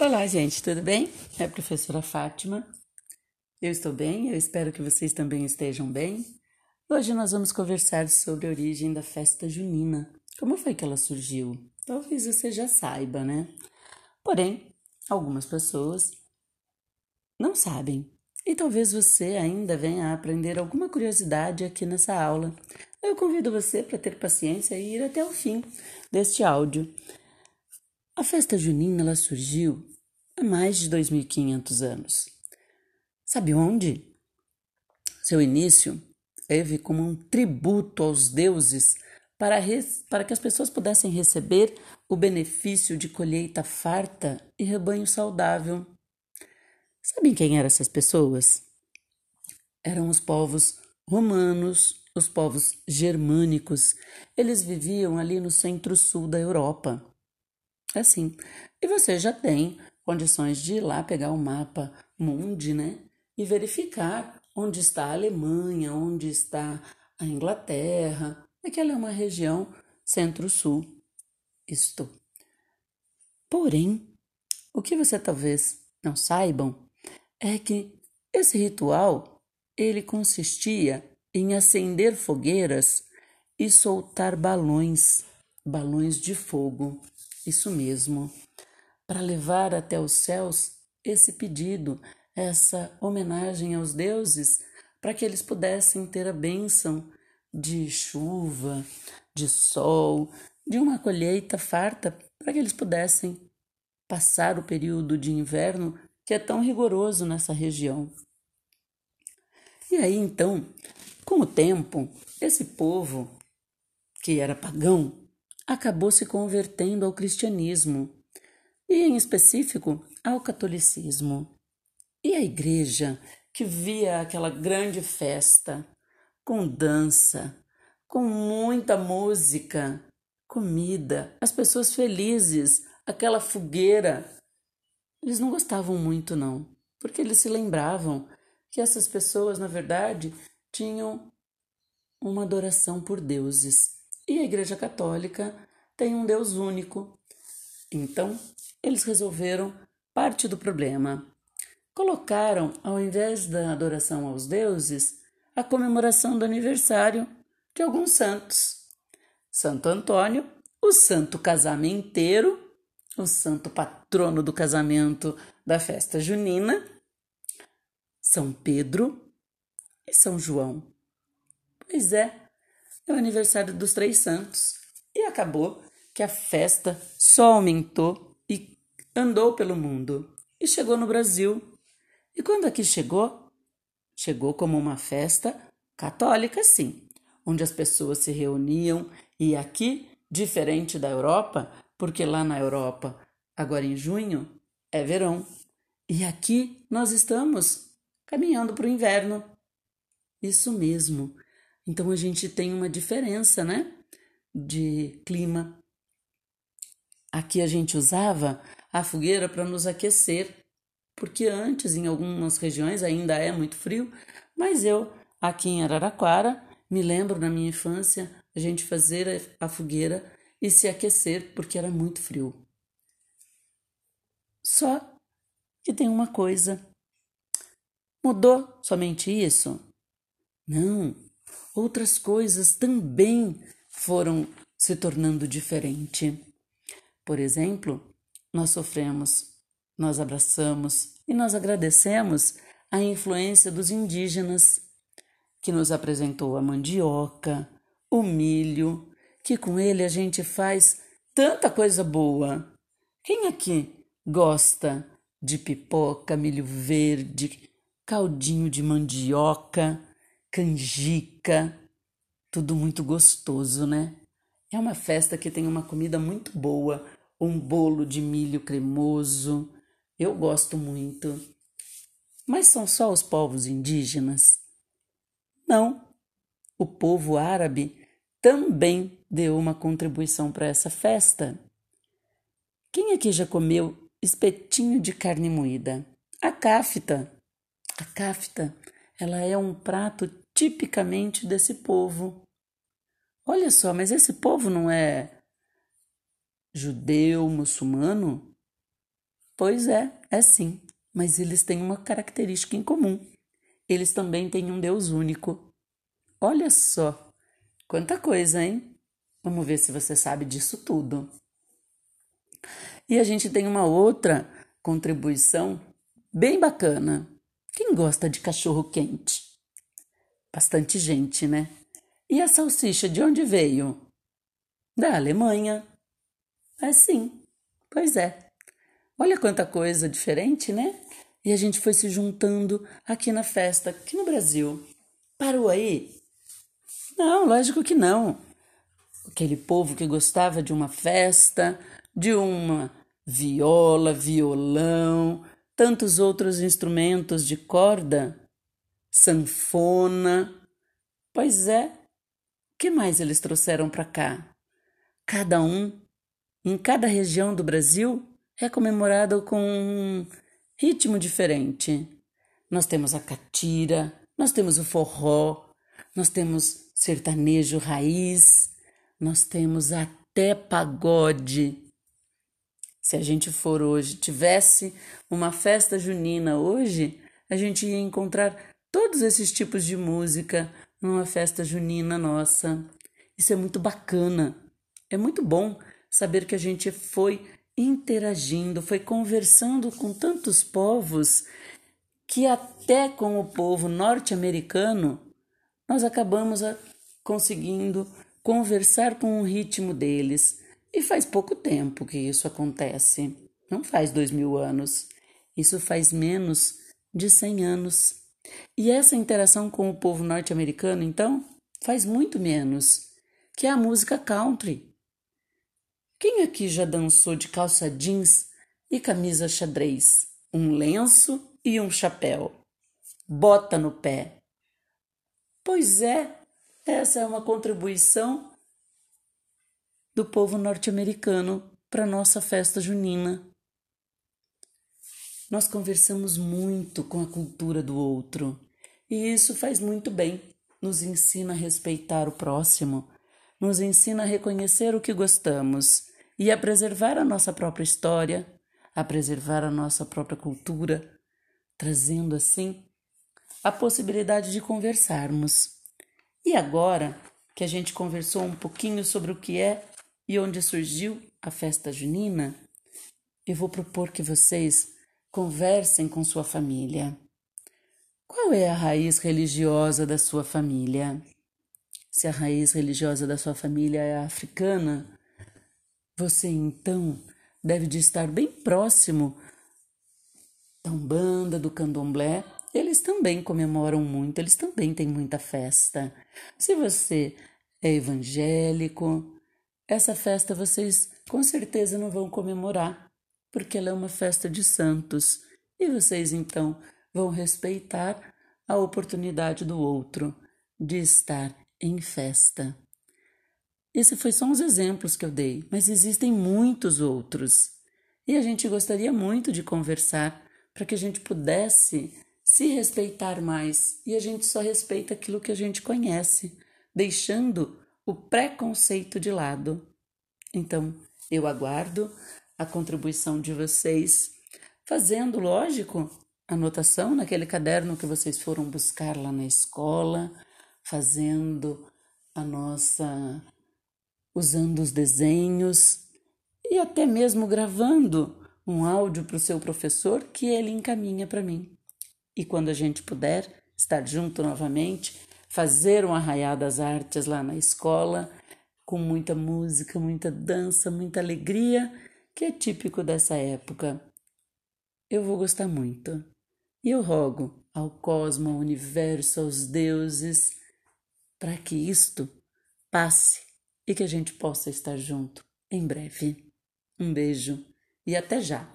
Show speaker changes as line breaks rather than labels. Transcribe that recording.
Olá, gente, tudo bem? É a professora Fátima. Eu estou bem, eu espero que vocês também estejam bem. Hoje nós vamos conversar sobre a origem da festa junina. Como foi que ela surgiu? Talvez você já saiba, né? Porém, algumas pessoas não sabem. E talvez você ainda venha a aprender alguma curiosidade aqui nessa aula. Eu convido você para ter paciência e ir até o fim deste áudio. A festa junina ela surgiu há mais de 2.500 anos. Sabe onde? Seu início teve como um tributo aos deuses para, para que as pessoas pudessem receber o benefício de colheita farta e rebanho saudável. Sabem quem eram essas pessoas? Eram os povos romanos, os povos germânicos. Eles viviam ali no centro-sul da Europa. Assim. E você já tem condições de ir lá pegar o mapa mundi, né? E verificar onde está a Alemanha, onde está a Inglaterra. Aquela é uma região centro-sul. Isto. Porém, o que você talvez não saibam é que esse ritual ele consistia em acender fogueiras e soltar balões, balões de fogo. Isso mesmo, para levar até os céus esse pedido, essa homenagem aos deuses, para que eles pudessem ter a bênção de chuva, de sol, de uma colheita farta, para que eles pudessem passar o período de inverno que é tão rigoroso nessa região. E aí então, com o tempo, esse povo que era pagão acabou se convertendo ao cristianismo e, em específico, ao catolicismo. E a igreja, que via aquela grande festa, com dança, com muita música, comida, as pessoas felizes, aquela fogueira, eles não gostavam muito, não, porque eles se lembravam que essas pessoas, na verdade, tinham uma adoração por deuses e a Igreja Católica tem um Deus único. Então, eles resolveram parte do problema. Colocaram, ao invés da adoração aos deuses, a comemoração do aniversário de alguns santos. Santo Antônio, o santo casamenteiro, o santo patrono do casamento da festa junina, São Pedro e São João. Pois é, é o aniversário dos três santos. E acabou que a festa só aumentou e andou pelo mundo. E chegou no Brasil. E quando aqui chegou, chegou como uma festa católica, sim, onde as pessoas se reuniam. E aqui, diferente da Europa, porque lá na Europa, agora em junho, é verão. E aqui nós estamos caminhando para o inverno. Isso mesmo. Então a gente tem uma diferença, né? De clima. Aqui a gente usava a fogueira para nos aquecer, porque antes em algumas regiões ainda é muito frio, mas eu aqui em Araraquara me lembro na minha infância a gente fazer a fogueira e se aquecer porque era muito frio. Só que tem uma coisa. Mudou somente isso? Não, outras coisas também foram se tornando diferente. Por exemplo, nós sofremos, nós abraçamos e nós agradecemos a influência dos indígenas, que nos apresentou a mandioca, o milho, que com ele a gente faz tanta coisa boa. Quem aqui gosta de pipoca, milho verde, caldinho de mandioca? Canjica, tudo muito gostoso, né? É uma festa que tem uma comida muito boa, um bolo de milho cremoso. Eu gosto muito. Mas são só os povos indígenas? Não. O povo árabe também deu uma contribuição para essa festa. Quem aqui já comeu espetinho de carne moída? A cáfita. A cáfita ela é um prato tipicamente desse povo. Olha só, mas esse povo não é judeu, muçulmano? Pois é, é sim, mas eles têm uma característica em comum. Eles também têm um Deus único. Olha só, quanta coisa, hein? Vamos ver se você sabe disso tudo. E a gente tem uma outra contribuição bem bacana. Quem gosta de cachorro quente? Bastante gente, né? E a salsicha de onde veio? Da Alemanha. É sim, pois é. Olha quanta coisa diferente, né? E a gente foi se juntando aqui na festa, aqui no Brasil. Parou aí? Não, lógico que não. Aquele povo que gostava de uma festa, de uma viola, violão, tantos outros instrumentos de corda, sanfona. Pois é, que mais eles trouxeram para cá? Cada um, em cada região do Brasil, é comemorado com um ritmo diferente. Nós temos a catira, nós temos o forró, nós temos sertanejo raiz, nós temos até pagode. Se a gente for hoje, tivesse uma festa junina hoje, a gente ia encontrar todos esses tipos de música numa festa junina nossa. Isso é muito bacana. É muito bom saber que a gente foi interagindo, foi conversando com tantos povos que até com o povo norte-americano nós acabamos conseguindo conversar com o ritmo deles e faz pouco tempo que isso acontece. Não faz dois mil anos. Isso faz menos de cem anos. E essa interação com o povo norte-americano, então, faz muito menos que a música country. Quem aqui já dançou de calça jeans e camisa xadrez, um lenço e um chapéu? Bota no pé. Pois é, essa é uma contribuição do povo norte-americano para nossa festa junina. Nós conversamos muito com a cultura do outro. E isso faz muito bem. Nos ensina a respeitar o próximo, nos ensina a reconhecer o que gostamos. E a preservar a nossa própria história, a preservar a nossa própria cultura, trazendo assim a possibilidade de conversarmos. E agora que a gente conversou um pouquinho sobre o que é e onde surgiu a festa junina, eu vou propor que vocês conversem com sua família. Qual é a raiz religiosa da sua família? Se a raiz religiosa da sua família é africana, você então deve de estar bem próximo da Umbanda, do Candomblé. Eles também comemoram muito, eles também têm muita festa. Se você é evangélico, essa festa vocês com certeza não vão comemorar, porque ela é uma festa de santos e vocês então vão respeitar a oportunidade do outro de estar em festa. Esse foi só uns exemplos que eu dei, mas existem muitos outros. E a gente gostaria muito de conversar para que a gente pudesse se respeitar mais. E a gente só respeita aquilo que a gente conhece, deixando o preconceito de lado. Então, eu aguardo a contribuição de vocês, fazendo, lógico, anotação naquele caderno que vocês foram buscar lá na escola, fazendo a nossa. usando os desenhos e até mesmo gravando um áudio para o seu professor que ele encaminha para mim. E quando a gente puder estar junto novamente, fazer um arraial das artes lá na escola, com muita música, muita dança, muita alegria, que é típico dessa época. Eu vou gostar muito. E eu rogo ao cosmo, ao universo, aos deuses, para que isto passe e que a gente possa estar junto em breve. Um beijo e até já!